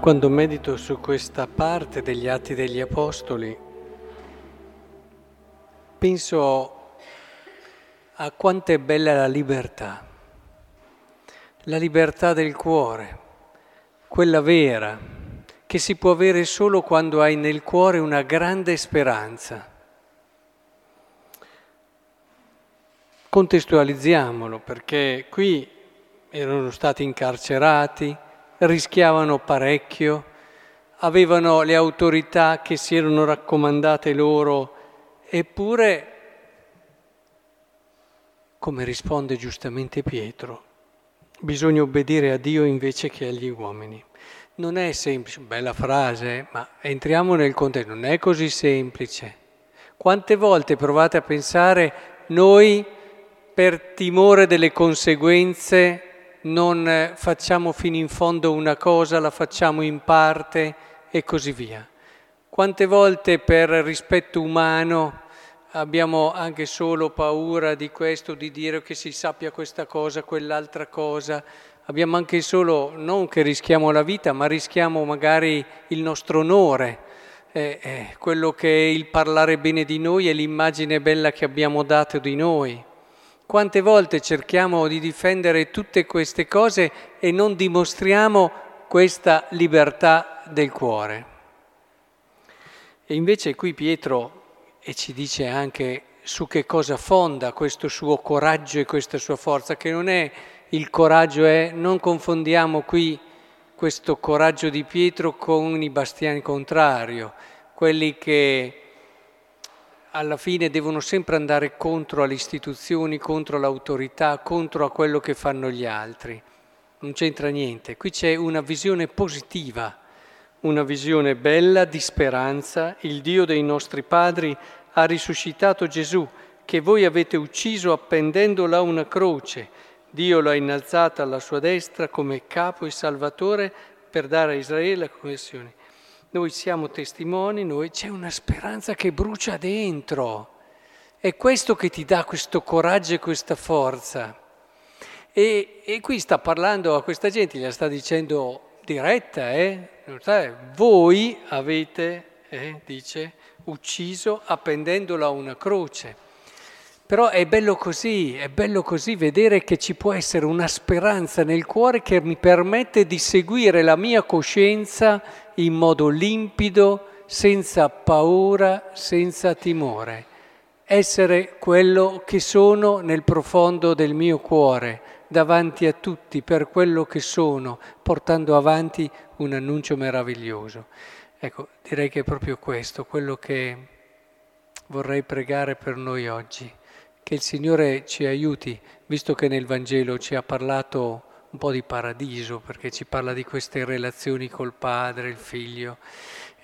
Quando medito su questa parte degli Atti degli Apostoli, penso a quanto è bella la libertà, la libertà del cuore, quella vera, che si può avere solo quando hai nel cuore una grande speranza. Contestualizziamolo perché qui erano stati incarcerati, rischiavano parecchio, avevano le autorità che si erano raccomandate loro, eppure, come risponde giustamente Pietro, bisogna obbedire a Dio invece che agli uomini. Non è semplice, bella frase, ma entriamo nel contesto, non è così semplice. Quante volte provate a pensare noi per timore delle conseguenze non facciamo fino in fondo una cosa, la facciamo in parte e così via. Quante volte per rispetto umano abbiamo anche solo paura di questo, di dire che si sappia questa cosa, quell'altra cosa. Abbiamo anche solo, non che rischiamo la vita, ma rischiamo magari il nostro onore, eh, eh, quello che è il parlare bene di noi e l'immagine bella che abbiamo dato di noi. Quante volte cerchiamo di difendere tutte queste cose e non dimostriamo questa libertà del cuore. E invece qui Pietro e ci dice anche su che cosa fonda questo suo coraggio e questa sua forza, che non è il coraggio, è non confondiamo qui questo coraggio di Pietro con i bastiani contrario, quelli che alla fine devono sempre andare contro alle istituzioni, contro l'autorità, contro a quello che fanno gli altri. Non c'entra niente. Qui c'è una visione positiva, una visione bella di speranza. Il Dio dei nostri padri ha risuscitato Gesù, che voi avete ucciso appendendolo a una croce. Dio l'ha innalzata alla sua destra come capo e salvatore per dare a Israele la conversione noi siamo testimoni, noi c'è una speranza che brucia dentro. È questo che ti dà questo coraggio e questa forza. E, e qui sta parlando a questa gente, gli sta dicendo diretta, eh? voi avete, eh, dice, ucciso appendendolo a una croce. Però è bello così, è bello così vedere che ci può essere una speranza nel cuore che mi permette di seguire la mia coscienza in modo limpido, senza paura, senza timore. Essere quello che sono nel profondo del mio cuore, davanti a tutti per quello che sono, portando avanti un annuncio meraviglioso. Ecco, direi che è proprio questo, quello che vorrei pregare per noi oggi che il Signore ci aiuti, visto che nel Vangelo ci ha parlato un po' di paradiso, perché ci parla di queste relazioni col Padre, il Figlio,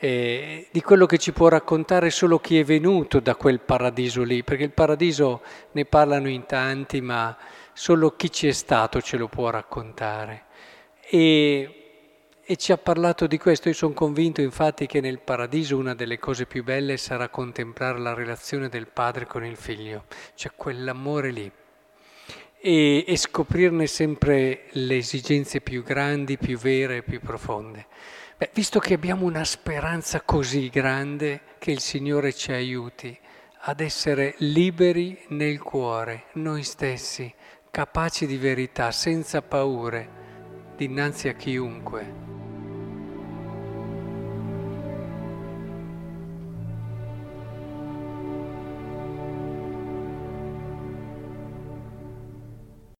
eh, di quello che ci può raccontare solo chi è venuto da quel paradiso lì, perché il paradiso ne parlano in tanti, ma solo chi ci è stato ce lo può raccontare. E e ci ha parlato di questo. Io sono convinto infatti che nel paradiso una delle cose più belle sarà contemplare la relazione del padre con il figlio, cioè quell'amore lì. E, e scoprirne sempre le esigenze più grandi, più vere, più profonde. Beh, visto che abbiamo una speranza così grande, che il Signore ci aiuti ad essere liberi nel cuore, noi stessi, capaci di verità, senza paure, dinanzi a chiunque.